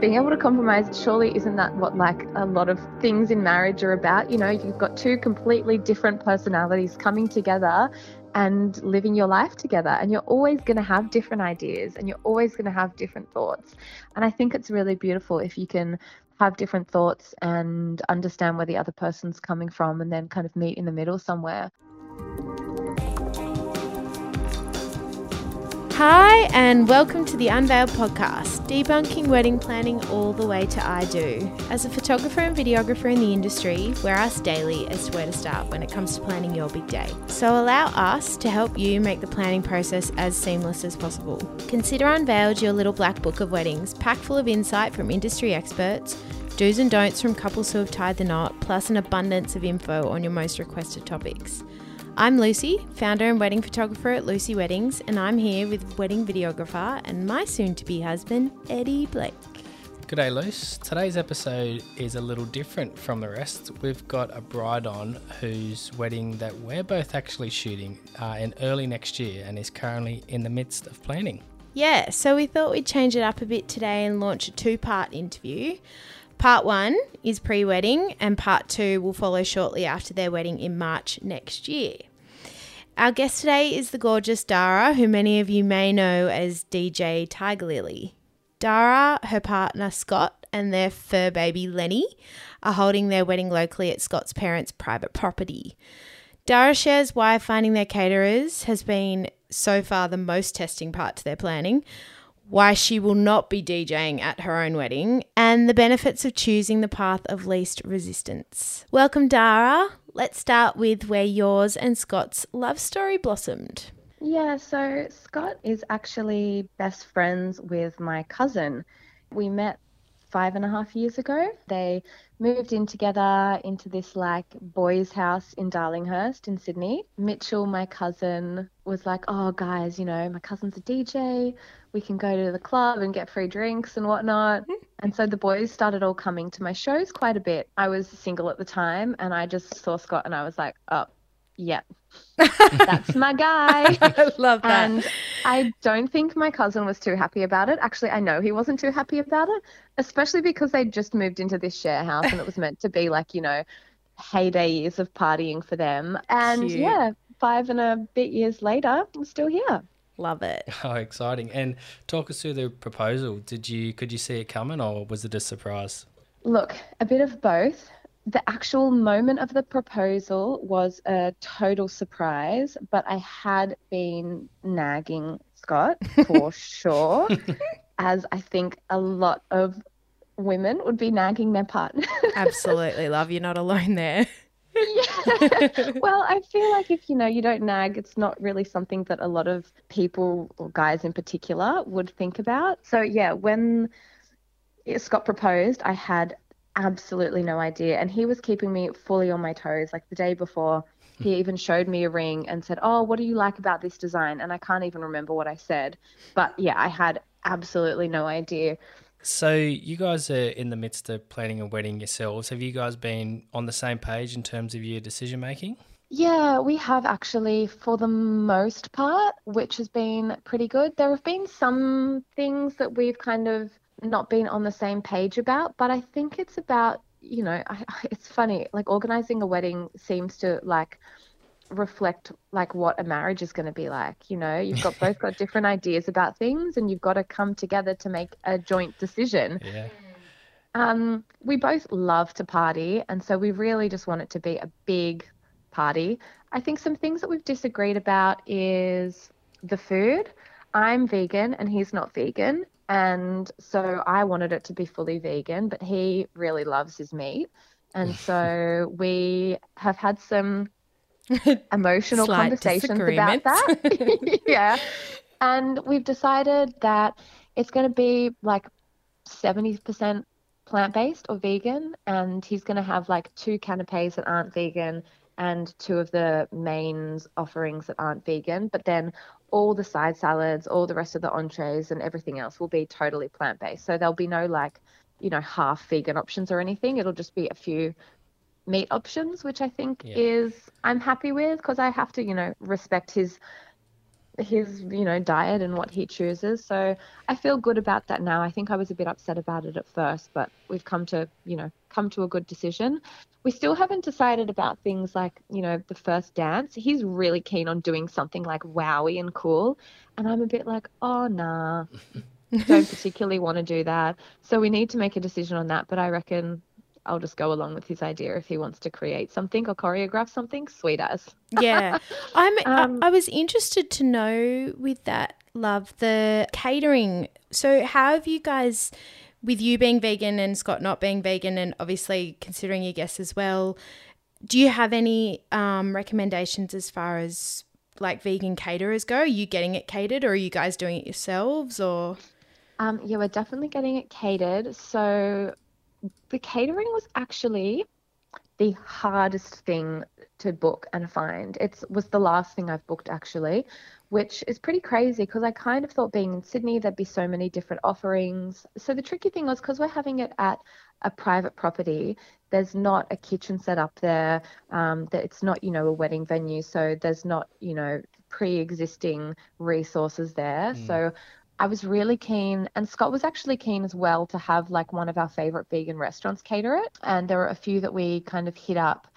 being able to compromise surely isn't that what like a lot of things in marriage are about? You know you've got two completely different personalities coming together and living your life together and you're always going to have different ideas and you're always going to have different thoughts. And i think it's really beautiful if you can have different thoughts and understand where the other person's coming from and then kind of meet in the middle somewhere Hi, and welcome to the Unveiled podcast, debunking wedding planning all the way to I do. As a photographer and videographer in the industry, we're asked daily as to where to start when it comes to planning your big day. So allow us to help you make the planning process as seamless as possible. Consider Unveiled your little black book of weddings, packed full of insight from industry experts, do's and don'ts from couples who have tied the knot, plus an abundance of info on your most requested topics. I'm Lucy, founder and wedding photographer at Lucie Weddings, and I'm here with wedding videographer and my soon to be husband, Eddie Blake. G'day, Luce. Today's episode is a little different from the rest. We've got a bride on whose wedding that we're both actually shooting uh, in early next year and is currently in the midst of planning. Yeah, so we thought we'd change it up a bit today and launch a two part interview. Part one is pre wedding, and part two will follow shortly after their wedding in March next year. Our guest today is the gorgeous Dara, who many of you may know as DJ Tigerlily. Dara, her partner Scott, and their fur baby Lenny are holding their wedding locally at Scott's parents' private property. Dara shares why finding their caterers has been so far the most testing part to their planning why she will not be DJing at her own wedding, and the benefits of choosing the path of least resistance. Welcome, Dara. Let's start with where yours and Scott's love story blossomed. Yeah, so Scott is actually best friends with my cousin. We met five and a half years ago. They moved in together into this like boys' house in Darlinghurst in Sydney. Mitchell, my cousin, was like, Oh, guys, you know, my cousin's a DJ. We can go to the club and get free drinks and whatnot. Hmm. And so the boys started all coming to my shows quite a bit. I was single at the time and I just saw Scott and I was like, Oh, yeah, that's my guy. I love that. And I don't think my cousin was too happy about it. Actually, I know he wasn't too happy about it, especially because they just moved into this share house and it was meant to be like, you know, heyday years of partying for them. And Cute. yeah, five and a bit years later, I'm still here. Love it. Oh, exciting. And talk us through the proposal. Did you could you see it coming or was it a surprise? Look, a bit of both the actual moment of the proposal was a total surprise, but I had been nagging Scott for sure, as I think a lot of women would be nagging their partner. Absolutely, love. You're not alone there. yeah. Well, I feel like if you know you don't nag, it's not really something that a lot of people or guys in particular would think about. So yeah, when Scott proposed, I had absolutely no idea. And he was keeping me fully on my toes. Like the day before, hmm. he even showed me a ring and said, Oh, what do you like about this design? And I can't even remember what I said. But yeah, I had absolutely no idea. So, you guys are in the midst of planning a wedding yourselves. Have you guys been on the same page in terms of your decision making? Yeah, we have actually for the most part, which has been pretty good. There have been some things that we've kind of not been on the same page about, but I think it's about, you know, I, it's funny, like organizing a wedding seems to like reflect like what a marriage is going to be like you know? You've got both got different ideas about things and you've got to come together to make a joint decision. Yeah. Um we both love to party and so we really just want it to be a big party. I think some things that we've disagreed about is the food i'm vegan and he's not vegan and so I wanted it to be fully vegan, but he really loves his meat. And so we have had some emotional conversations about that. yeah. And we've decided that it's going to be like 70% plant based or vegan. And he's going to have like two canapes that aren't vegan and two of the mains offerings that aren't vegan. But then all the side salads, all the rest of the entrees, and everything else will be totally plant based. So there'll be no like, you know, half vegan options or anything. It'll just be a few meat options, which I think yeah. is I'm happy with because I have to, you know, respect his his you know diet and what he chooses. So i feel good about that now. I think i was a bit upset about it at first but we've come to you know come to a good decision. We still haven't decided about things like you know the first dance. He's really keen on doing something like wowy and cool. And i'm a bit like oh nah don't particularly want to do that. So we need to make a decision on that but i reckon I'll just go along with his idea if he wants to create something or choreograph something. Sweet as. yeah, I'm. Um, I, I was interested to know with that love the catering. So how have you guys? With you being vegan and Scott not being vegan, and obviously considering your guests as well, do you have any um, recommendations as far as like vegan caterers go? Are you getting it catered, or are you guys doing it yourselves, or? Um, yeah, we're definitely getting it catered. So the catering was actually the hardest thing to book and find. It was the last thing I've booked actually, which is pretty crazy because I kind of thought being in Sydney there'd be so many different offerings. So the tricky thing was because we're having it at a private property, there's not a kitchen set up there. Um, that it's not you know a wedding venue, so there's not you know pre-existing resources there. Mm. So I was really keen, and Scott was actually keen as well to have like one of our favorite vegan restaurants cater it. And there were a few that we kind of hit up,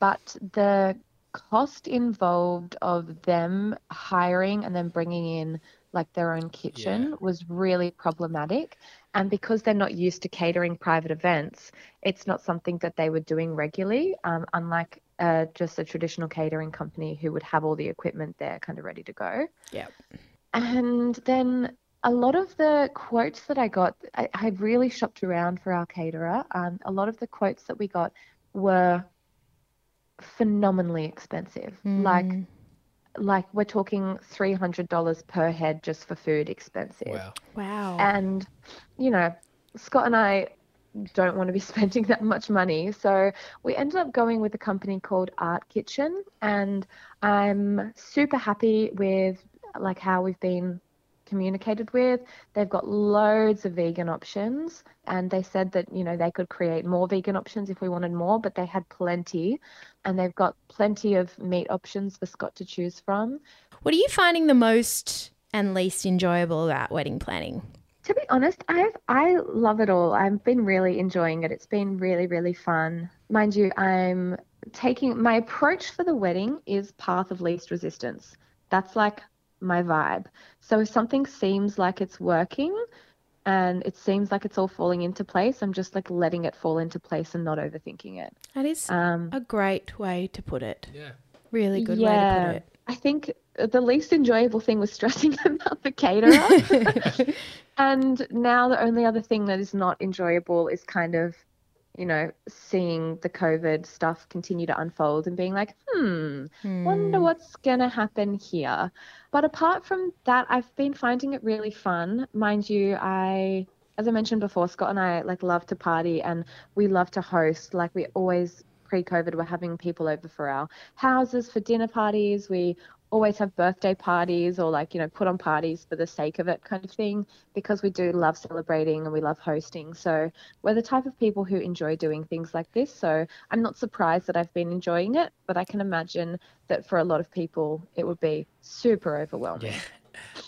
but the cost involved of them hiring and then bringing in like their own kitchen Yeah. was really problematic. And because they're not used to catering private events, it's not something that they were doing regularly, um, unlike uh, just a traditional catering company who would have all the equipment there kind of ready to go. Yep. And then a lot of the quotes that I got, I, I really shopped around for our caterer. Um, a lot of the quotes that we got were phenomenally expensive. Like, Mm. like we're talking three hundred dollars per head just for food expensive. Wow. Wow. And you know, Scott and I don't want to be spending that much money. So we ended up going with a company called Art Kitchen and I'm super happy with like how we've been communicated with. They've got loads of vegan options and they said that, you know, they could create more vegan options if we wanted more, but they had plenty and they've got plenty of meat options for Scott to choose from. what are you finding the most and least enjoyable about wedding planning? To be honest, I've I love it all. I've been really enjoying it. It's been really really fun. Mind you, I'm taking my approach for the wedding is path of least resistance. That's like my vibe. So if something seems like it's working and it seems like it's all falling into place, I'm just like letting it fall into place and not overthinking it. That is Um a great way to put it. Yeah. Really good way to yeah, put I think the least enjoyable thing was stressing about the caterer. And now the only other thing that is not enjoyable is kind of, you know, seeing the COVID stuff continue to unfold and being like, hmm, wonder Hmm. what's going to happen here. But apart from that, I've been finding it really fun. Mind you, I, as I mentioned before, Scott and I like love to party and we love to host. Like we always pre-COVID we're having people over for our houses for dinner parties. We always have birthday parties or like you know put on parties for the sake of it kind of thing because we do love celebrating and we love hosting so we're the type of people who enjoy doing things like this so i'm not surprised that i've been enjoying it but i can imagine that for a lot of people it would be super overwhelming Yeah.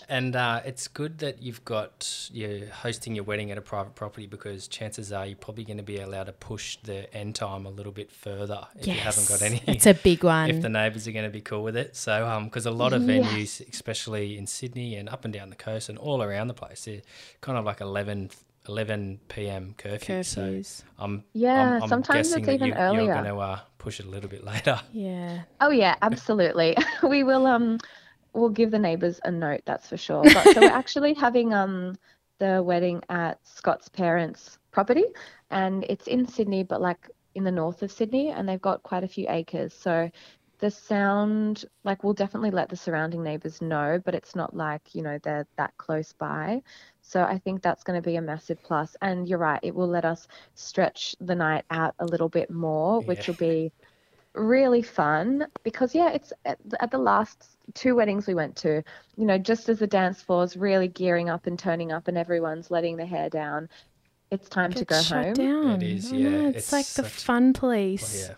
And uh, it's good that you've got you're hosting your wedding at a private property because chances are you're probably going to be allowed to push the end time a little bit further if you haven't got any. It's a big one. if the neighbours are going to be cool with it. So, um, because a lot of Yes. venues, especially in Sydney and up and down the coast and all around the place, they're kind of like 11, 11 p.m. curfew. So, I'm Yeah, I'm, I'm sometimes guessing it's even you, You're going to uh, push it a little bit later. Yeah. Oh yeah, absolutely. we will um we'll give the neighbors a note, that's for sure. But so we're actually having um the wedding at Scott's parents' property and it's in Sydney but like in the north of Sydney and they've got quite a few acres. So the sound like we'll definitely let the surrounding neighbors know, but it's not like, you know, they're that close by. So I think that's going to be a massive plus. And you're right, it will let us stretch the night out a little bit more, which will be really fun because yeah it's at, at the last two weddings we went to you know just as the dance floor's really gearing up and turning up and everyone's letting their hair down it's time to go shut home down. It is, I yeah. It's, It's like the such- fun Well, police. yeah.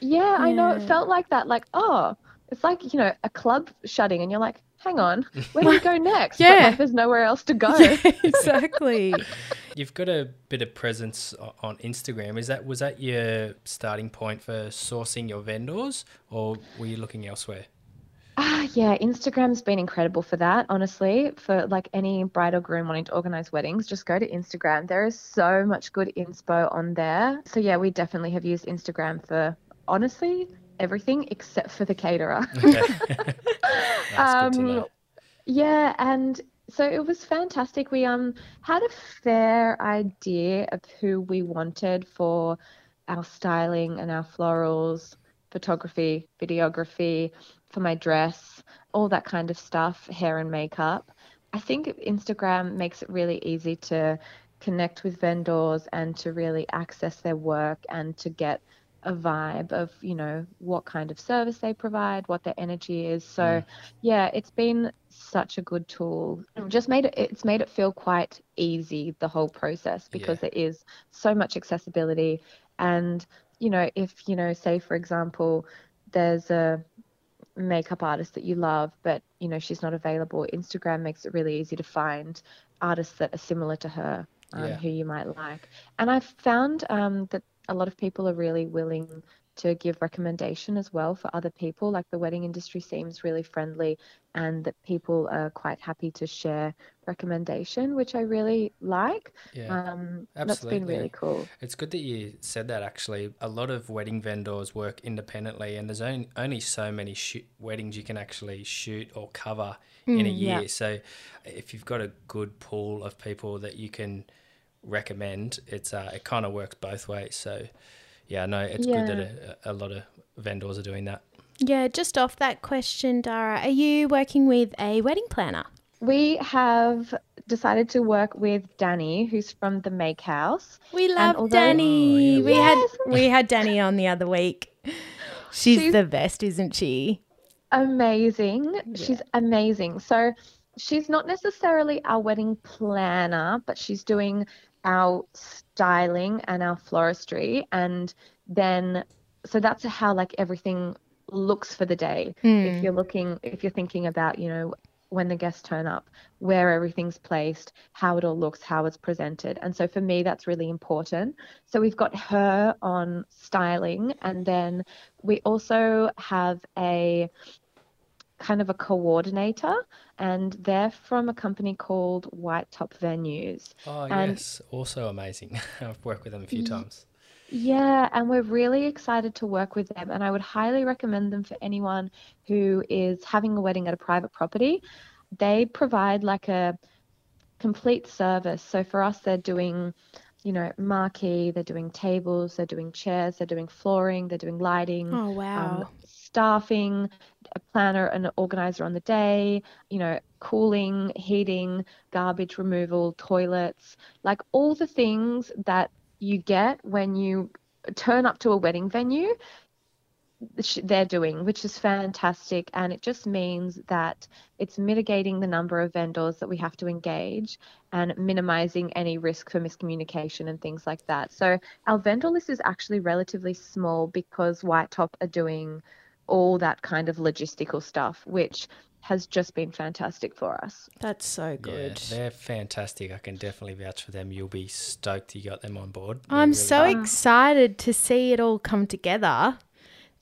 yeah i know it felt like that like oh it's like you know a club shutting and you're like hang on, where do we go next? Yeah. But, like, there's nowhere else to go. Yeah, exactly. You've got a bit of presence on Instagram. Is that was that your starting point for sourcing your vendors, or were you looking elsewhere? Ah, yeah, Instagram's been incredible for that, honestly. For like any bride or groom wanting to organize weddings, just go to Instagram. There is so much good inspo on there. So yeah, we definitely have used Instagram for honestly everything except for the caterer. Okay. That's good to Um. Yeah, and so it was fantastic. We um had a fair idea of who we wanted for our styling and our florals, photography, videography, for my dress, all that kind of stuff, hair and makeup. I think Instagram makes it really easy to connect with vendors and to really access their work and to get a vibe of, you know, what kind of service they provide, what their energy is. So, yeah, it's been such a good tool. It just made it it's made it feel quite easy the whole process because Yeah. there is so much accessibility and you know, if, you know, say for example, there's a makeup artist that you love, but you know she's not available. Instagram makes it really easy to find artists that are similar to her, um, Yeah. who you might like. And I've found um, that a lot of people are really willing to give recommendation as well for other people. Like the wedding industry seems really friendly, and that people are quite happy to share recommendation, which I really like. Yeah. Um, that's been really cool. It's good that you said that actually. A lot of wedding vendors work independently, and there's only, only so many shoot, weddings you can actually shoot or cover in a Mm, yeah. year. So if you've got a good pool of people that you can recommend, it's uh, it kind of works both ways. So yeah, no, it's good that a, a lot of vendors are doing that. Yeah, just off that question, Dara, are you working with a wedding planner? We have decided to work with Danny, who's from the Make Haus. We love although- Danny. Oh, yeah, we Yes. had we had Danny on the other week. She's, She's- the best, isn't she? amazing. She's amazing. So she's not necessarily our wedding planner, but she's doing our styling and our floristry. And then, so that's how like everything looks for the day. If hmm. you're looking, if you're thinking about, you know, when the guests turn up, where everything's placed, how it all looks, how it's presented. And so for me, that's really important. So we've got her on styling, and then we also have a kind of a coordinator, and they're from a company called White Top Venues. Oh And- yes, also amazing. I've worked with them a few times. Yeah, and we're really excited to work with them, and I would highly recommend them for anyone who is having a wedding at a private property. They provide like a complete service. So for us, they're doing, you know, marquee, they're doing tables, they're doing chairs, they're doing flooring, they're doing lighting, Oh wow. um, staffing, a planner and an organizer on the day, you know, cooling, heating, garbage removal, toilets, like all the things that you get when you turn up to a wedding venue they're doing, which is fantastic. And it just means that it's mitigating the number of vendors that we have to engage and minimizing any risk for miscommunication and things like that. So our vendor list is actually relatively small because White Top are doing all that kind of logistical stuff, which has just been fantastic for us. That's so good. Yeah, they're fantastic. I can definitely vouch for them. You'll be stoked you got them on board. They're I'm really so good. excited to see it all come together.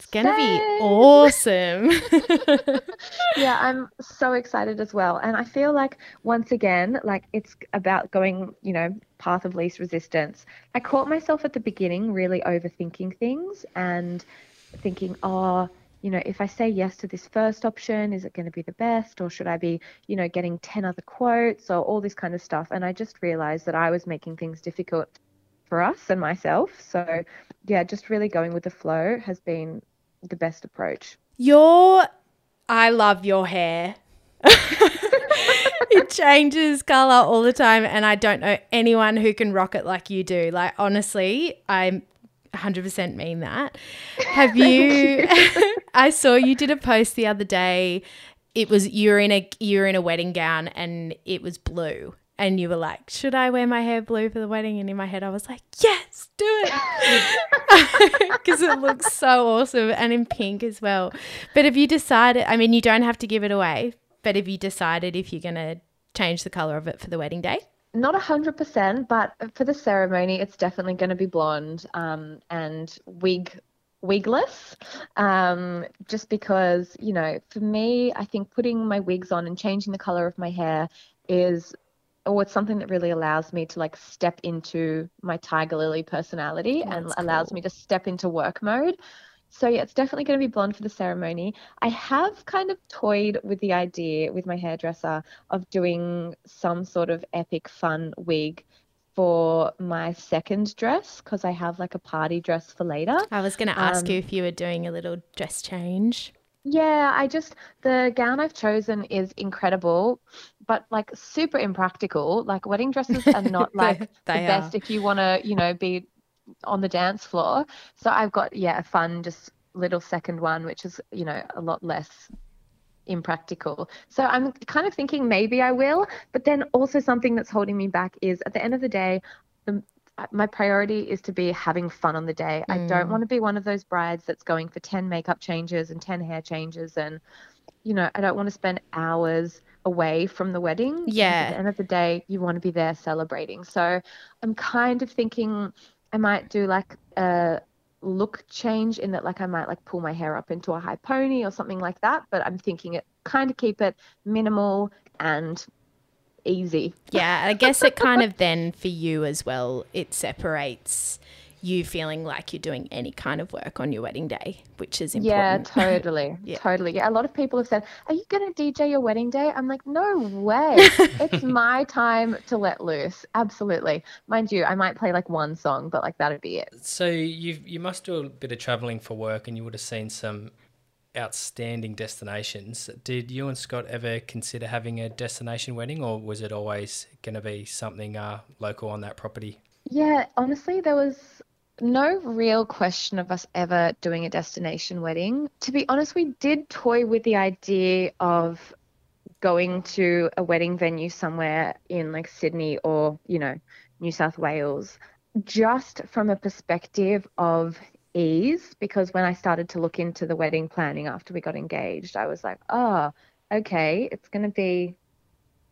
It's going to be awesome. yeah, I'm so excited as well. And I feel like once again, like it's about going, you know, path of least resistance. I caught myself at the beginning really overthinking things and thinking, oh, you know, if I say yes to this first option, is it going to be the best? Or should I be, you know, getting 10 other quotes or all this kind of stuff? And I just realized that I was making things difficult for us and myself. So, yeah, just really going with the flow has been the best approach. your, I love your hair. it changes color all the time, and I don't know anyone who can rock it like you do. Like, honestly, I'm 100% mean that. Have you? I saw you did a post the other day. It was you're in a you're in a wedding gown and it was blue. And you were like, should I wear my hair blue for the wedding? And in my head, I was like, yes, do it. Because it looks so awesome and in pink as well. But if you decided, I mean, you don't have to give it away, but if you decided if you're to change the color of it for the wedding day? Not a 100%, but for the ceremony, it's definitely going to be blonde um, and wig wigless um, just because you know for me i think putting my wigs on and changing the color of my hair is or it's something that really allows me to like step into my Tigerlily personality That's and allows me to step into work mode. So yeah it's definitely going to be blonde for the ceremony. I have kind of toyed with the idea with my hairdresser of doing some sort of epic fun wig for my second dress because i have like a party dress for later. I was going to ask Um, you if you were doing a little dress change. Yeah, I just the gown I've chosen is incredible, but like super impractical. Like wedding dresses are not like the best are. if you want to, you know, be on the dance floor. So I've got yeah, a fun just little second one which is, you know, a lot less impractical. So I'm kind of thinking maybe I will, but then also something that's holding me back is at the end of the day, the my priority is to be having fun on the day. I don't Mm. want to be one of those brides that's going for 10 makeup changes and 10 hair changes and you know, I don't want to spend hours away from the wedding. Yeah. At the end of the day, you want to be there celebrating. So I'm kind of thinking I might do like a look change in that like I might like pull my hair up into a high pony or something like that, but I'm thinking it kind of keep it minimal and easy. Yeah, I guess it kind of then for you as well, it separates you feeling like you're doing any kind of work on your wedding day, which is important. Yeah, totally. Yeah. Totally. Yeah, a lot of people have said, "Are you going to DJ your wedding day?" I'm like, "No way. it's my time to let loose." Absolutely. Mind you, I might play like one song, but like that'd be it. So you you must do a bit of travelling for work, and you would have seen some outstanding destinations. Did you and Scott ever consider having a destination wedding, or was it always going to be something uh, local on that property? Yeah, honestly, there was no real question of us ever doing a destination wedding. To be honest, we did toy with the idea of going to a wedding venue somewhere in like Sydney or, you know, New South Wales, just from a perspective of ease. Because when I started to look into the wedding planning after we got engaged, I was like, oh, okay, it's going to be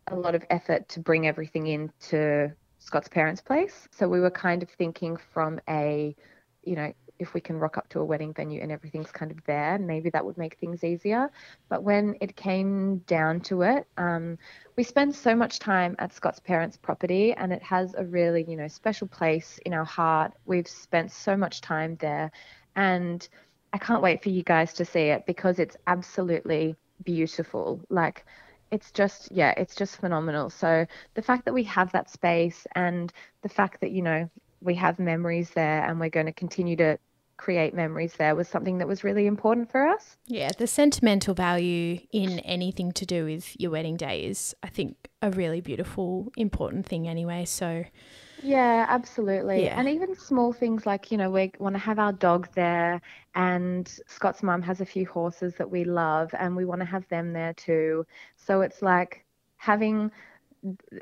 a lot of effort to bring everything into Scott's parents' place. So we were kind of thinking from a, you know, if we can rock up to a wedding venue and everything's kind of there, maybe that would make things easier. But when it came down to it, um, we spend so much time at Scott's parents' property and it has a really, you know, special place in our heart. We've spent so much time there and I can't wait for you guys to see it because it's absolutely beautiful. Like, it's just yeah it's just phenomenal so the fact that we have that space and the fact that you know we have memories there and we're going to continue to create memories there was something that was really important for us Yeah, the sentimental value in anything to do with your wedding day is, I think, a really beautiful, important thing anyway. So, yeah absolutely Yeah. and even small things like you know we want to have our dog there and scott's mum has a few horses that we love and we want to have them there too so it's like having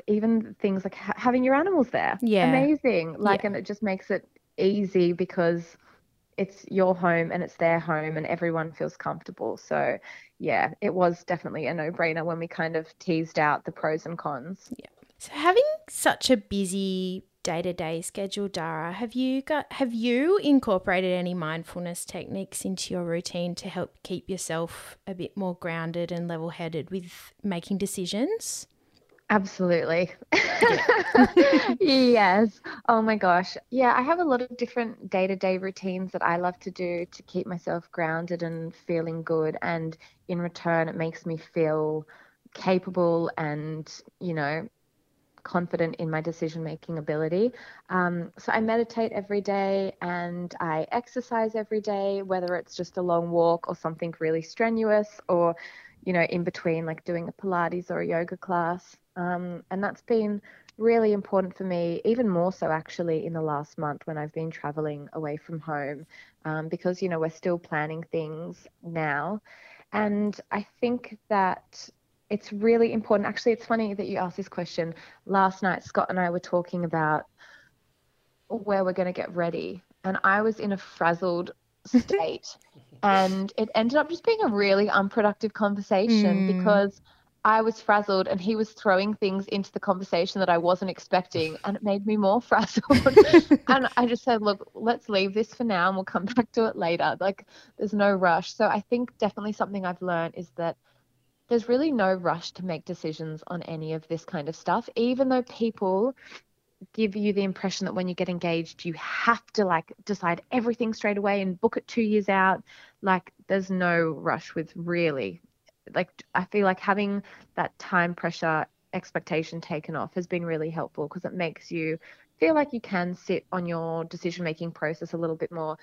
even things like ha- having your animals there Yeah. amazing like Yeah. and it just makes it easy because it's your home and it's their home and everyone feels comfortable so yeah it was definitely a no-brainer when we kind of teased out the pros and cons Yeah. so having such a busy day-to-day schedule, Dara, have you got have you incorporated any mindfulness techniques into your routine to help keep yourself a bit more grounded and level-headed with making decisions? Absolutely. yes. Oh my gosh. Yeah, I have a lot of different day to day routines that I love to do to keep myself grounded and feeling good. And in return, it makes me feel capable and, you know, confident in my decision making ability. Um, so I meditate every day and I exercise every day, whether it's just a long walk or something really strenuous or, you know, in between, like doing a Pilates or a yoga class. Um, and that's been really important for me, even more so actually in the last month when I've been traveling away from home, um, because, you know, we're still planning things now. And I think that it's really important. Actually, it's funny that you asked this question. Last night, Scott and I were talking about where we're going to get ready, and I was in a frazzled state. and it ended up just being a really unproductive conversation Mm. because I was frazzled and he was throwing things into the conversation that I wasn't expecting and it made me more frazzled. and I just said, look, let's leave this for now and we'll come back to it later. Like there's no rush. So I think definitely something I've learned is that there's really no rush to make decisions on any of this kind of stuff, even though people give you the impression that when you get engaged you have to like decide everything straight away and book it 2 years out like there's no rush with really like I feel like having that time pressure expectation taken off has been really helpful because it makes you feel like you can sit on your decision making process a little bit more.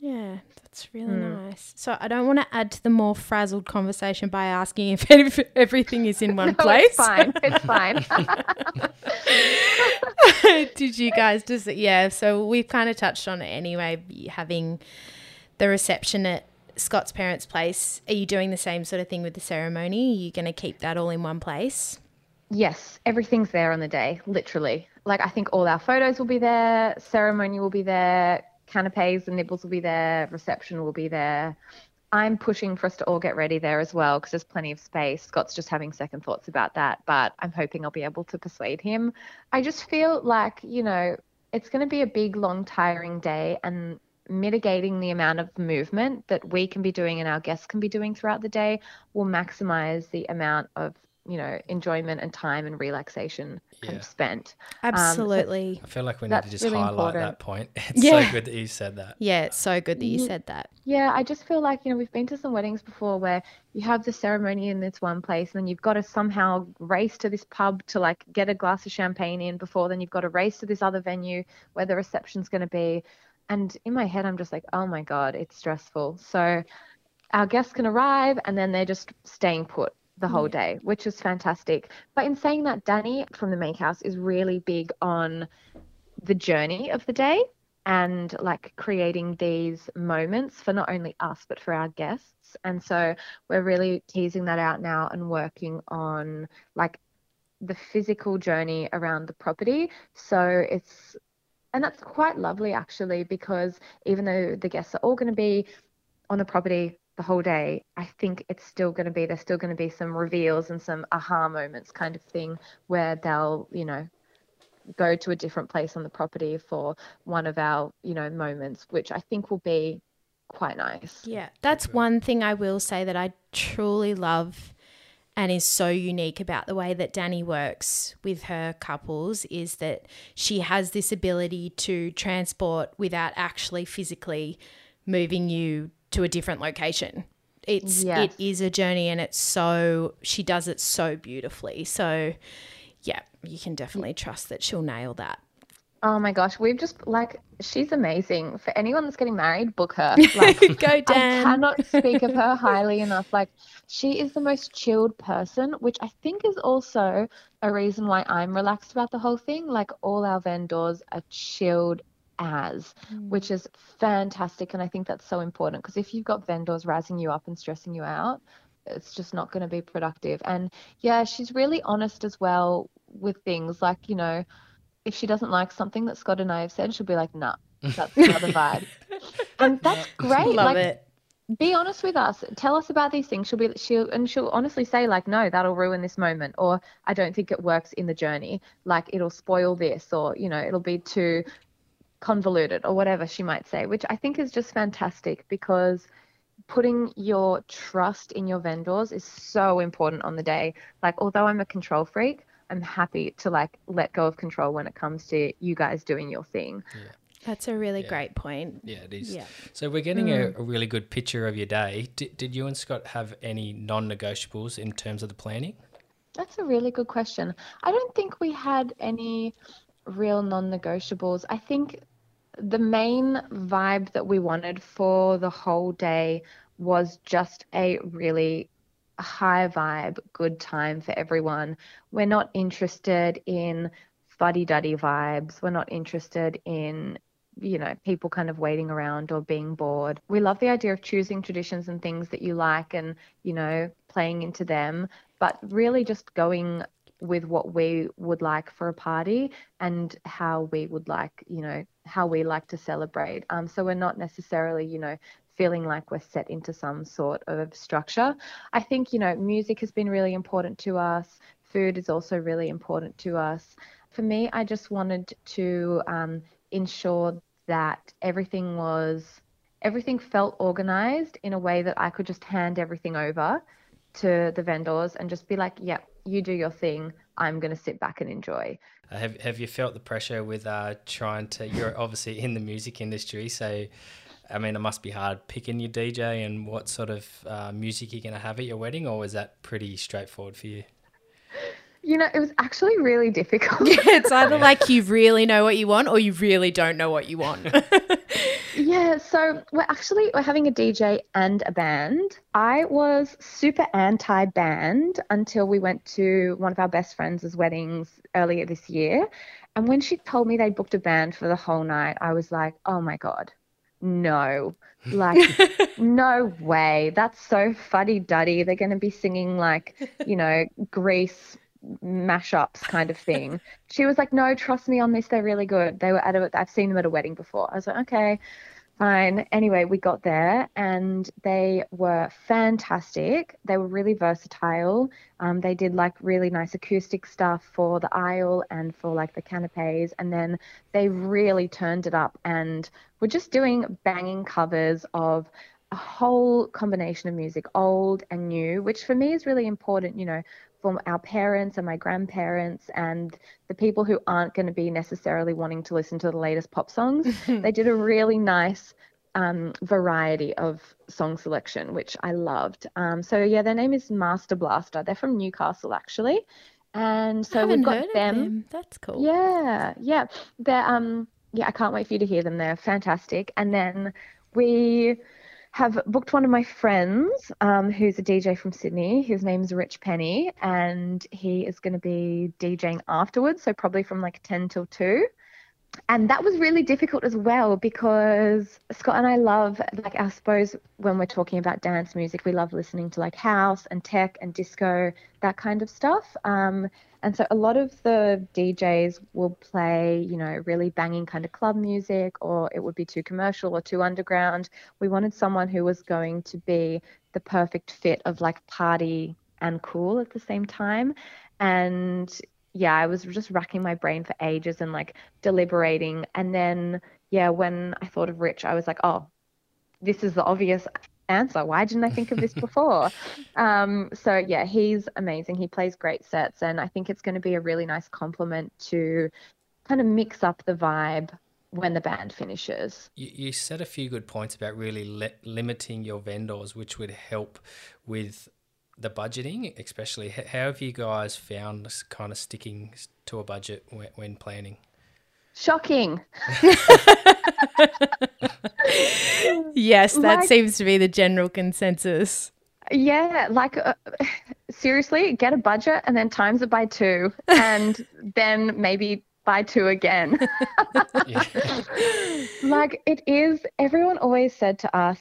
Yeah, that's really mm. nice. So I don't want to add to the more frazzled conversation by asking if everything is in one no, place. It's fine. It's fine. Did you guys just yeah, so we've kind of touched on it anyway, having the reception at Scott's parents' place. Are you doing the same sort of thing with the ceremony? Are you going to keep that all in one place? Yes, everything's there on the day, literally. Like I think all our photos will be there, ceremony will be there, canapes and nibbles will be there, reception will be there. I'm pushing for us to all get ready there as well because there's plenty of space. Scott's just having second thoughts about that, but I'm hoping I'll be able to persuade him. I just feel like, you know, it's going to be a big, long, tiring day, and mitigating the amount of movement that we can be doing and our guests can be doing throughout the day will maximize the amount of you know enjoyment and time and relaxation yeah. kind of spent absolutely um, so I feel like we need to just really highlight important. that point it's yeah. so good that you said that yeah it's so good that you said that yeah I just feel like you know we've been to some weddings before where you have the ceremony in this one place and then you've got to somehow race to this pub to like get a glass of champagne in before then you've got to race to this other venue where the reception's going to be and in my head, I'm just like, oh my God, it's stressful. So our guests can arrive and then they're just staying put the whole day, which is fantastic. But in saying that, Danny from the Make Haus is really big on the journey of the day and like creating these moments for not only us but for our guests. And so we're really teasing that out now and working on like the physical journey around the property. So it's and that's quite lovely actually, because even though the guests are all going to be on the property the whole day, I think it's still going to be, there's still going to be some reveals and some aha moments kind of thing where they'll, you know, go to a different place on the property for one of our, you know, moments, which I think will be quite nice. Yeah, that's one thing I will say that I truly love and is so unique about the way that Danny works with her couples is that she has this ability to transport without actually physically moving you to a different location. It's yes. it is a journey and it's so she does it so beautifully. So yeah, you can definitely trust that she'll nail that. Oh my gosh, we've just like she's amazing. For anyone that's getting married, book her. Like, Go Dan. I cannot speak of her highly enough. Like she is the most chilled person, which I think is also a reason why I'm relaxed about the whole thing. Like all our vendors are chilled as, mm. which is fantastic, and I think that's so important because if you've got vendors razzing you up and stressing you out, it's just not going to be productive. And yeah, she's really honest as well with things like you know if she doesn't like something that Scott and I have said, she'll be like, nah, that's not the vibe. and that's great. Love like, it. Be honest with us. Tell us about these things. She'll be she'll and she'll honestly say like, no, that'll ruin this moment, or I don't think it works in the journey. Like it'll spoil this, or you know, it'll be too convoluted, or whatever she might say, which I think is just fantastic because putting your trust in your vendors is so important on the day. Like, although I'm a control freak, I'm happy to like let go of control when it comes to you guys doing your thing. Yeah. That's a really yeah. great point. Yeah, it is. Yeah. So we're getting mm. a, a, really good picture of your day. Did, did you and Scott have any non-negotiables in terms of the planning? That's a really good question. I don't think we had any real non-negotiables. I think the main vibe that we wanted for the whole day was just a really high vibe, good time for everyone. We're not interested in fuddy duddy vibes. We're not interested in, you know, people kind of waiting around or being bored. We love the idea of choosing traditions and things that you like and, you know, playing into them, but really just going with what we would like for a party and how we would like, you know, how we like to celebrate. Um, so we're not necessarily, you know, feeling like we're set into some sort of structure. I think, you know, music has been really important to us, food is also really important to us. For me, I just wanted to um, ensure that everything was everything felt organized in a way that I could just hand everything over to the vendors and just be like, "Yep, yeah, you do your thing. I'm going to sit back and enjoy." Have Have you felt the pressure with uh, trying to? You're obviously in the music industry, so I mean, it must be hard picking your DJ and what sort of uh, music you're going to have at your wedding, or was that pretty straightforward for you? You know, it was actually really difficult. Yeah, it's either like you really know what you want or you really don't know what you want. yeah, so we're actually we're having a DJ and a band. I was super anti band until we went to one of our best friends' weddings earlier this year. And when she told me they booked a band for the whole night, I was like, "Oh my god." No. Like no way. That's so fuddy duddy. They're going to be singing like, you know, Grease mashups kind of thing. she was like, "No, trust me on this. They're really good. They were at a. I've seen them at a wedding before." I was like, "Okay." Fine. Anyway, we got there and they were fantastic. They were really versatile. Um, they did like really nice acoustic stuff for the aisle and for like the canapes. And then they really turned it up and were just doing banging covers of a whole combination of music, old and new, which for me is really important. You know, for our parents and my grandparents and the people who aren't going to be necessarily wanting to listen to the latest pop songs. they did a really nice um, variety of song selection, which I loved. Um, so yeah, their name is Masterblaster. They're from Newcastle actually, and so we've got them. them. That's cool. Yeah, yeah. They're um yeah. I can't wait for you to hear them. They're fantastic. And then we have booked one of my friends um, who's a DJ from Sydney. His name's Rich Penny, and he is going to be DJing afterwards, so probably from like 10 till 2. And that was really difficult as well because Scott and I love, like, I suppose when we're talking about dance music, we love listening to like house and tech and disco, that kind of stuff. Um, and so a lot of the DJs will play, you know, really banging kind of club music, or it would be too commercial or too underground. We wanted someone who was going to be the perfect fit of like party and cool at the same time. And yeah, I was just racking my brain for ages and like deliberating. And then, yeah, when I thought of Rich, I was like, oh, this is the obvious answer. Why didn't I think of this before? um, so yeah, he's amazing. He plays great sets, and I think it's going to be a really nice compliment to kind of mix up the vibe when the band finishes. You, you said a few good points about really le- limiting your vendors, which would help with the budgeting, especially. How have you guys found kind of sticking to a budget when, when planning? Shocking. yes, that like, seems to be the general consensus. Yeah, like uh, seriously, get a budget and then times it by two, and then maybe by two again. like it is, everyone always said to us,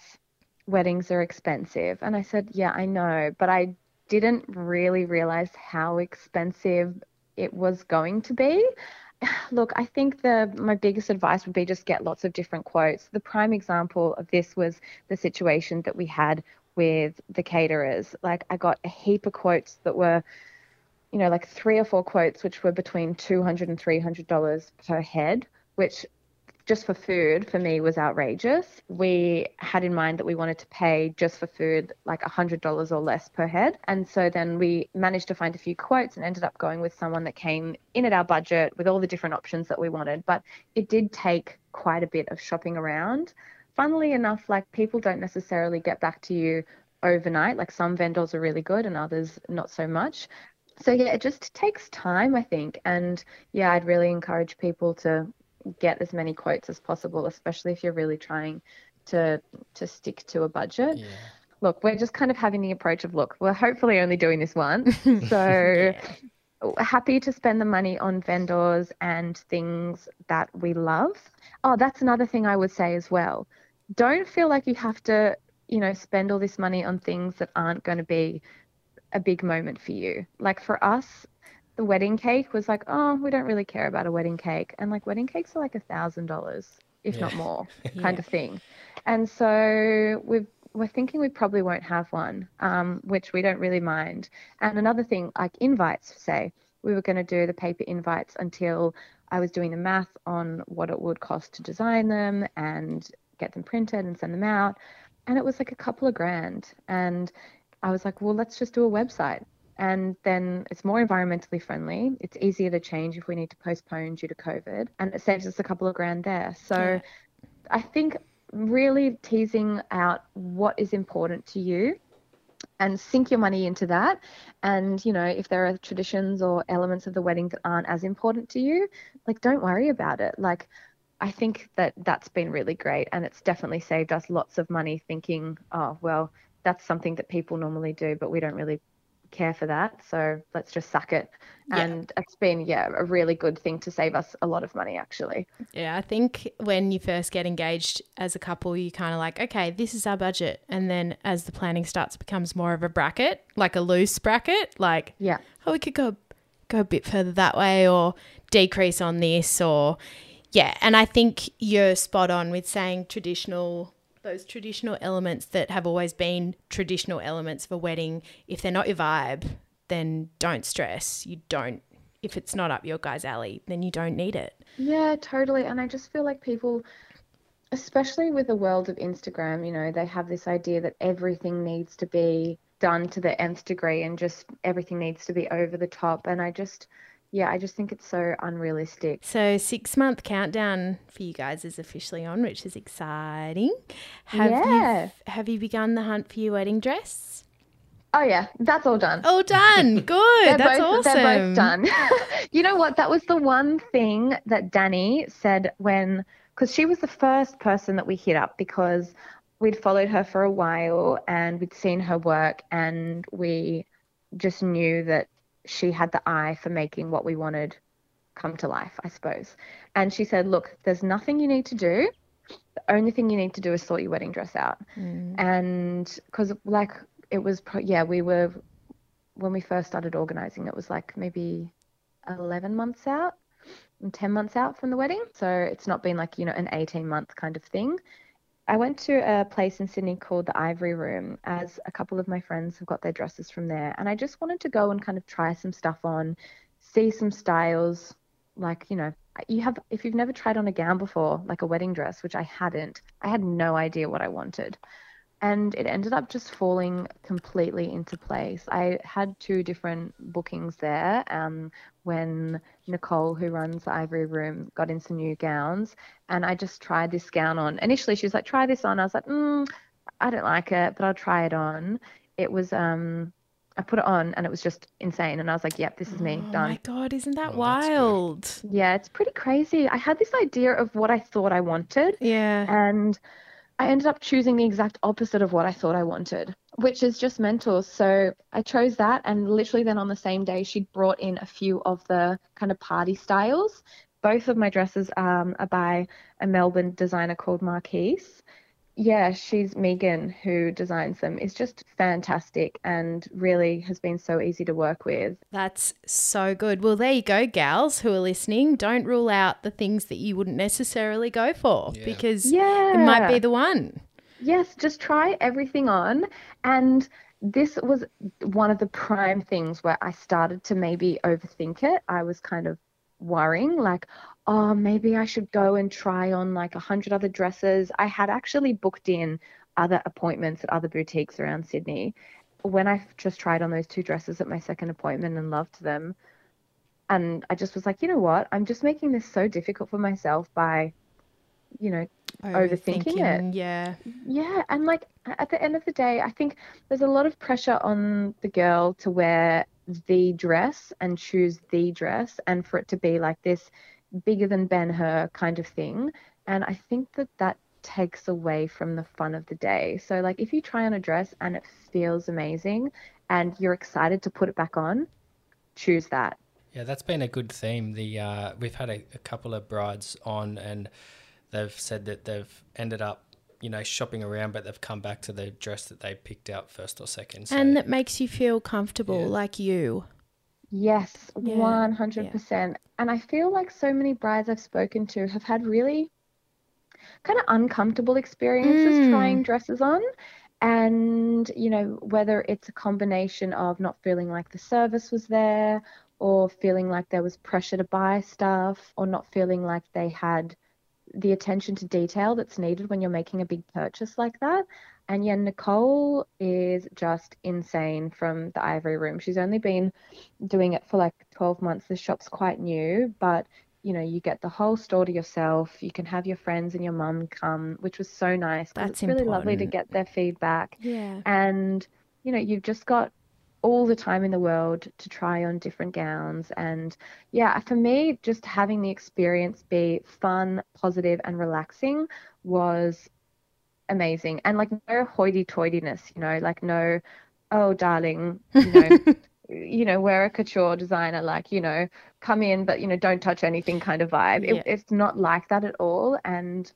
weddings are expensive. And I said, yeah, I know, but I didn't really realize how expensive it was going to be. Look, I think the my biggest advice would be just get lots of different quotes. The prime example of this was the situation that we had with the caterers. Like I got a heap of quotes that were you know, like three or four quotes which were between 200 and 300 dollars per head, which just for food for me was outrageous. We had in mind that we wanted to pay just for food like $100 or less per head. And so then we managed to find a few quotes and ended up going with someone that came in at our budget with all the different options that we wanted. But it did take quite a bit of shopping around. Funnily enough, like people don't necessarily get back to you overnight. Like some vendors are really good and others not so much. So yeah, it just takes time, I think. And yeah, I'd really encourage people to get as many quotes as possible, especially if you're really trying to to stick to a budget. Yeah. Look, we're just kind of having the approach of look, we're hopefully only doing this once. So yeah. happy to spend the money on vendors and things that we love. Oh, that's another thing I would say as well. Don't feel like you have to, you know, spend all this money on things that aren't going to be a big moment for you. Like for us, the wedding cake was like, oh, we don't really care about a wedding cake. And like wedding cakes are like a thousand dollars if not Yeah. more, Yeah. kind of thing. And so we've we're thinking we probably won't have one, um, which we don't really mind. And another thing, like invites, say, we were going to do the paper invites until I was doing the math on what it would cost to design them and get them printed and send them out. And it was like a couple of grand. And I was like, well, let's just do a website. And then it's more environmentally friendly. It's easier to change if we need to postpone due to COVID. And it saves us a couple of grand there. So Yeah. I think really teasing out what is important to you and sink your money into that. And, you know, if there are traditions or elements of the wedding that aren't as important to you, like, don't worry about it. Like, I think that that's been really great. And it's definitely saved us lots of money thinking, oh, well, that's something that people normally do, but we don't really care for that. So let's just suck it. Yeah. And it's been, yeah, a really good thing to save us a lot of money, actually. Yeah, I think when you first get engaged as a couple, you kind of like, okay, this is our budget. And then as the planning starts, it becomes more of a bracket, like a loose bracket, like, Yeah. oh, we could go go a bit further that way or decrease on this or yeah. And I think you're spot on with saying traditional those traditional elements that have always been traditional elements of a wedding. If they're not your vibe, then don't stress. You don't if it's not up your guy's alley, then you don't need it. Yeah, totally. And I just feel like people, especially with the world of Instagram, you know, they have this idea that everything needs to be done to the nth degree and just everything needs to be over the top. And I just, yeah, I just think it's so unrealistic. So six month countdown for you guys is officially on, which is exciting. Have Yeah. you have you begun the hunt for your wedding dress? Oh, yeah, that's all done. All done. Good. That's both, awesome. They're both done. you know what? That was the one thing that Danny said when, because she was the first person that we hit up because we'd followed her for a while and we'd seen her work and we just knew that she had the eye for making what we wanted come to life, I suppose. And she said, Look, there's nothing you need to do. The only thing you need to do is sort your wedding dress out. Mm. And because, like, it was, pro- yeah, we were when we first started organizing, it was like maybe 11 months out and 10 months out from the wedding. So it's not been like, you know, an 18 month kind of thing. I went to a place in Sydney called the Ivory Room as a couple of my friends have got their dresses from there. And I just wanted to go and kind of try some stuff on, see some styles. Like, you know, you have, if you've never tried on a gown before, like a wedding dress, which I hadn't, I had no idea what I wanted and it ended up just falling completely into place. I had two different bookings there um, when Nicole, who runs the Ivory Room, got in some new gowns, and I just tried this gown on. Initially, she was like, "Try this on." I was like, mm, "I don't like it, but I'll try it on." It was um, I put it on, and it was just insane, and I was like, "Yep, this is me, Oh done." my god, isn't that Oh, wild? Yeah, it's pretty crazy. I had this idea of what I thought I wanted, Yeah. and I ended up choosing the exact opposite of what I thought I wanted, which is just mental. So I chose that, and literally then on the same day, she'd brought in a few of the kind of party styles. Both of my dresses um, are by a Melbourne designer called Marquise. Yeah, she's Megan who designs them. It's just fantastic and really has been so easy to work with. That's so good. Well, there you go, gals who are listening. Don't rule out the things that you wouldn't necessarily go for Yeah. because Yeah. it might be the one. Yes, just try everything on. And this was one of the prime things where I started to maybe overthink it. I was kind of worrying, like, oh, maybe I should go and try on like a hundred other dresses. I had actually booked in other appointments at other boutiques around Sydney. When I just tried on those two dresses at my second appointment and loved them, and I just was like, you know what? I'm just making this so difficult for myself by, you know, Overthinking it. Yeah. yeah, and like at the end of the day, I think there's a lot of pressure on the girl to wear the dress and choose the dress and for it to be like this bigger than Ben Hur kind of thing. And I think that that takes away from the fun of the day. So like if you try on a dress and it feels amazing and you're excited to put it back on, choose that. Yeah, that's been a good theme. The uh, we've had a, a couple of brides on, and they've said that they've ended up, you know, shopping around, but they've come back to the dress that they picked out first or second. So, And that makes you feel comfortable Yeah. like you. Yes, Yeah, 100%. And I feel like so many brides I've spoken to have had really kind of uncomfortable experiences Mm. trying dresses on. And, you know, whether it's a combination of not feeling like the service was there or feeling like there was pressure to buy stuff or not feeling like they had the attention to detail that's needed when you're making a big purchase like that. And yeah, Nicole is just insane from the Ivory Room. She's only been doing it for like 12 months. The shop's quite new, but you know, you get the whole store to yourself. You can have your friends and your mum come, which was so nice. That's it's really lovely to get their feedback. Yeah. And, you know, you've just got all the time in the world to try on different gowns. And yeah, for me, just having the experience be fun, positive, and relaxing was amazing. And like no hoity toityness, you know, like no, oh, darling, you know. you know, we're a couture designer, like, you know, come in, but, you know, don't touch anything kind of vibe. Yeah. It, it's not like that at all. And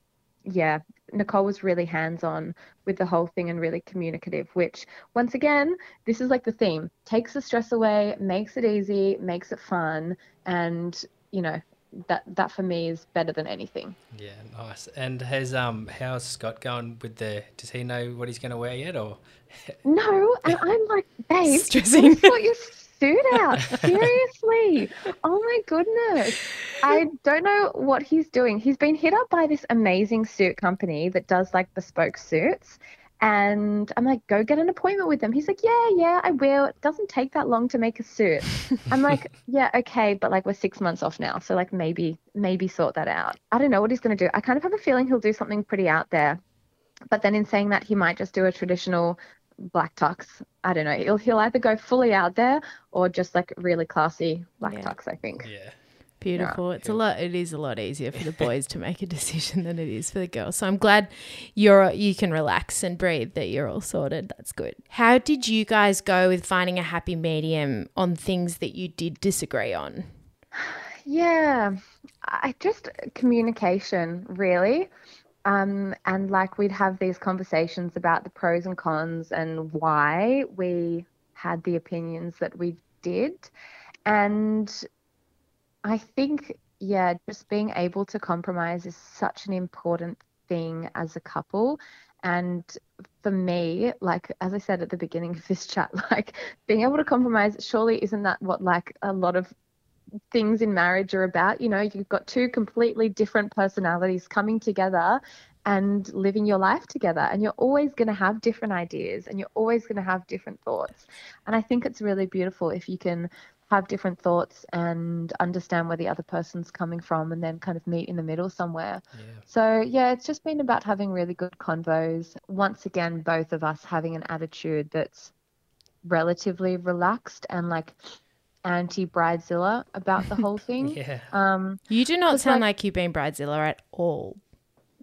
yeah, Nicole was really hands on with the whole thing and really communicative, which, once again, this is like the theme takes the stress away, makes it easy, makes it fun. And, you know, that, that for me is better than anything. Yeah, nice. And has um how's Scott going with the? Does he know what he's going to wear yet, or? No, and I'm like, babe, Stressing. sort your suit out. Seriously. Oh my goodness. I don't know what he's doing. He's been hit up by this amazing suit company that does like bespoke suits. And I'm like, go get an appointment with them. He's like, yeah, yeah, I will. It doesn't take that long to make a suit. I'm like, yeah, okay, but like we're six months off now. So like maybe, maybe sort that out. I don't know what he's going to do. I kind of have a feeling he'll do something pretty out there. But then in saying that, he might just do a traditional black tux. I don't know. He'll, he'll either go fully out there or just like really classy black Yeah. tux, I think. Yeah. Beautiful. It's a lot. It is a lot easier for the boys to make a decision than it is for the girls. So I'm glad you're you can relax and breathe. That you're all sorted. That's good. How did you guys go with finding a happy medium on things that you did disagree on? Yeah, I just communication really. Um, and like we'd have these conversations about the pros and cons and why we had the opinions that we did. And I think, yeah, just being able to compromise is such an important thing as a couple. And for me, like as I said at the beginning of this chat, like being able to compromise, surely isn't that what like a lot of things in marriage are about? You know, you've got two completely different personalities coming together and living your life together and you're always going to have different ideas and you're always going to have different thoughts and i think it's really beautiful if you can have different thoughts and understand where the other person's coming from and then kind of meet in the middle somewhere Yeah. so yeah it's just been about having really good convos once again both of us having an attitude that's relatively relaxed and like anti bridezilla about the whole thing Yeah. um You do not sound like- like you've been bridezilla at all.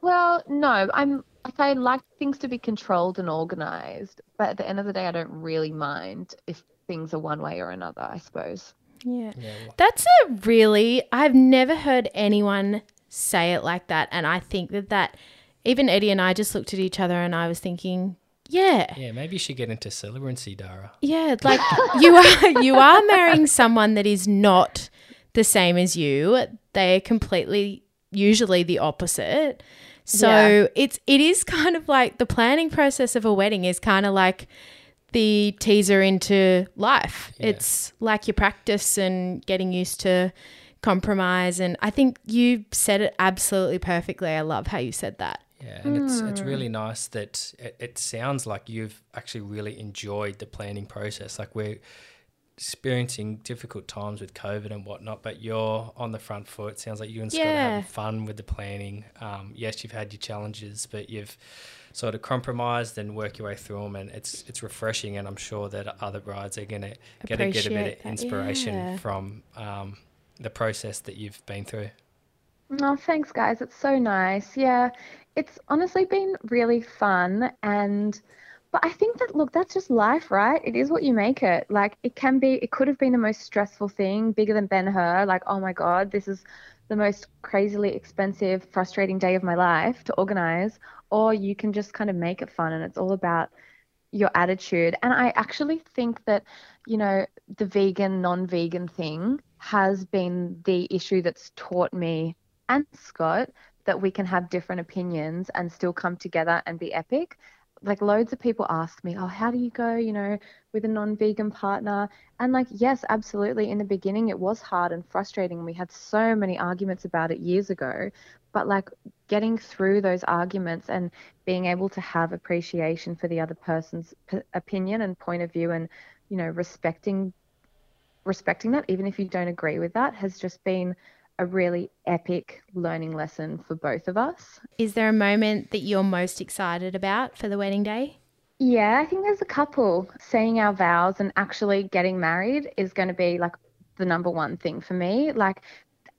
Well, no, I'm like I like things to be controlled and organized, but at the end of the day, I don't really mind if things are one way or another. I suppose. Yeah. Yeah. That's a really, I've never heard anyone say it like that. And I think that that, even Eddie and I just looked at each other and I was thinking, yeah, Yeah. Maybe you should get into celebrancy, Dara. yeah, like you are, you are marrying someone that is not the same as you. They are completely, usually the opposite. So Yeah. it's, it is kind of like the planning process of a wedding is kind of like, the teaser into life. Yeah. It's like your practice and getting used to compromise. And I think you said it absolutely perfectly. I love how you said that. Yeah, and it's it's Hmm. really nice that it, it sounds like you've actually really enjoyed the planning process. Like we're experiencing difficult times with COVID and whatnot, but you're on the front foot. It sounds like you and Scott are having fun with the planning. Um, yes, you've had your challenges, but you've sort of compromised and work your way through them, and it's it's refreshing. And I'm sure that other brides are gonna get a, get a bit of that, inspiration yeah. from um, the process that you've been through. Oh, thanks, guys. It's so nice. Yeah, it's honestly been really fun. And, but I think that, look, that's just life, right? It is what you make it. Like, it can be, it could have been the most stressful thing, bigger than Ben Hur. Like, oh my God, this is the most crazily expensive, frustrating day of my life to organize. Or you can just kind of make it fun. And it's all about your attitude. And I actually think that, you know, the vegan, non vegan thing has been the issue that's taught me and Scott that we can have different opinions and still come together and be epic. Like loads of people ask me, "Oh, how do you go, you know, with a non-vegan partner?" And like, yes, absolutely. In the beginning it was hard and frustrating. We had so many arguments about it years ago, but like getting through those arguments and being able to have appreciation for the other person's p- opinion and point of view and, you know, respecting respecting that even if you don't agree with that has just been a really epic learning lesson for both of us. Is there a moment that you're most excited about for the wedding day? Yeah, I think there's a couple. Saying our vows and actually getting married is going to be like the number one thing for me. Like,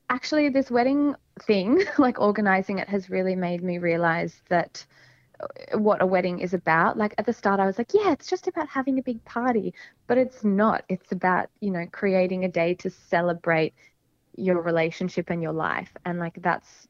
actually, this wedding thing, like organizing it, has really made me realize that uh, what a wedding is about. Like at the start, I was like, yeah, it's just about having a big party, but it's not. It's about, you know, creating a day to celebrate your relationship and your life. And like that's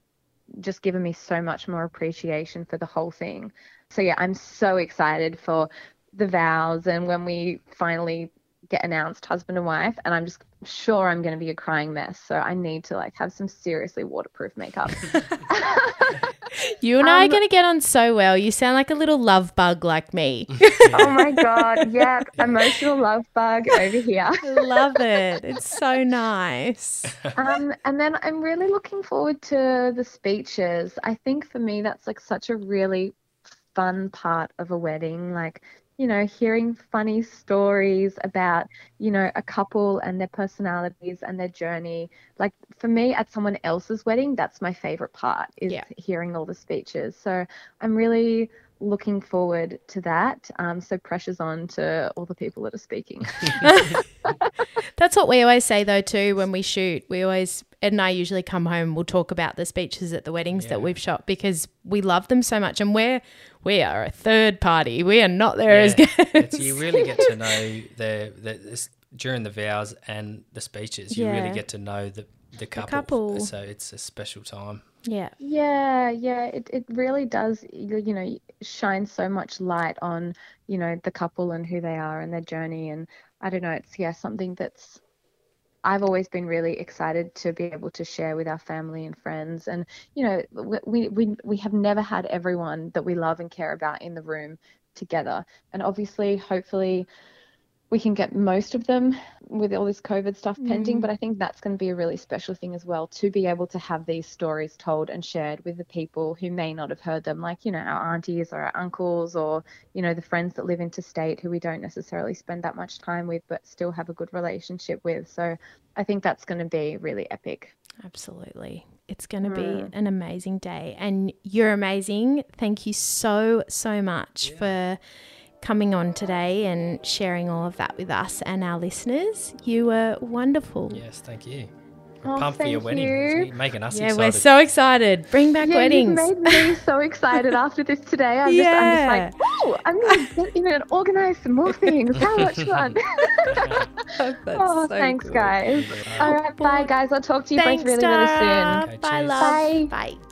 just given me so much more appreciation for the whole thing. So yeah, I'm so excited for the vows and when we finally get announced husband and wife and I'm just sure I'm going to be a crying mess. So I need to like have some seriously waterproof makeup. you and I are um, going to get on so well. You sound like a little love bug like me. oh my god, yeah, emotional love bug over here. Love it. It's so nice. Um and then I'm really looking forward to the speeches. I think for me that's like such a really fun part of a wedding like you know, hearing funny stories about, you know, a couple and their personalities and their journey. Like for me at someone else's wedding, that's my favorite part is yeah. hearing all the speeches. So I'm really looking forward to that. Um, so pressure's on to all the people that are speaking. That's what we always say though too when we shoot. We always Ed and I usually come home. We'll talk about the speeches at the weddings yeah. that we've shot because we love them so much, and we're we are a third party. We are not there yeah. as guests. you really get to know the, the during the vows and the speeches. You yeah. really get to know the the couple. the couple. So it's a special time. Yeah. Yeah, yeah. It it really does. You know, shine so much light on you know the couple and who they are and their journey. And I don't know. It's yeah something that's I've always been really excited to be able to share with our family and friends. And, you know, we, we, we have never had everyone that we love and care about in the room together. And obviously, hopefully, we can get most of them with all this COVID stuff pending, mm. but I think that's going to be a really special thing as well to be able to have these stories told and shared with the people who may not have heard them, like, you know, our aunties or our uncles or, you know, the friends that live interstate who we don't necessarily spend that much time with but still have a good relationship with. So I think that's going to be really epic. Absolutely. It's going to mm. be an amazing day. And you're amazing. Thank you so, so much yeah. for coming on today and sharing all of that with us and our listeners. You were wonderful. Yes, thank you. We're oh, pumped for your wedding. You. Making us yeah, excited. we're so excited. Bring back yeah, weddings. You made me so excited after this today. I'm, yeah. just, I'm just like, oh, I'm going to get in and organize some more things. How much fun. oh, so thanks, cool. guys. All right, bye, guys. I'll talk to you thanks, both really, really soon. Okay, bye, love. Bye. Bye.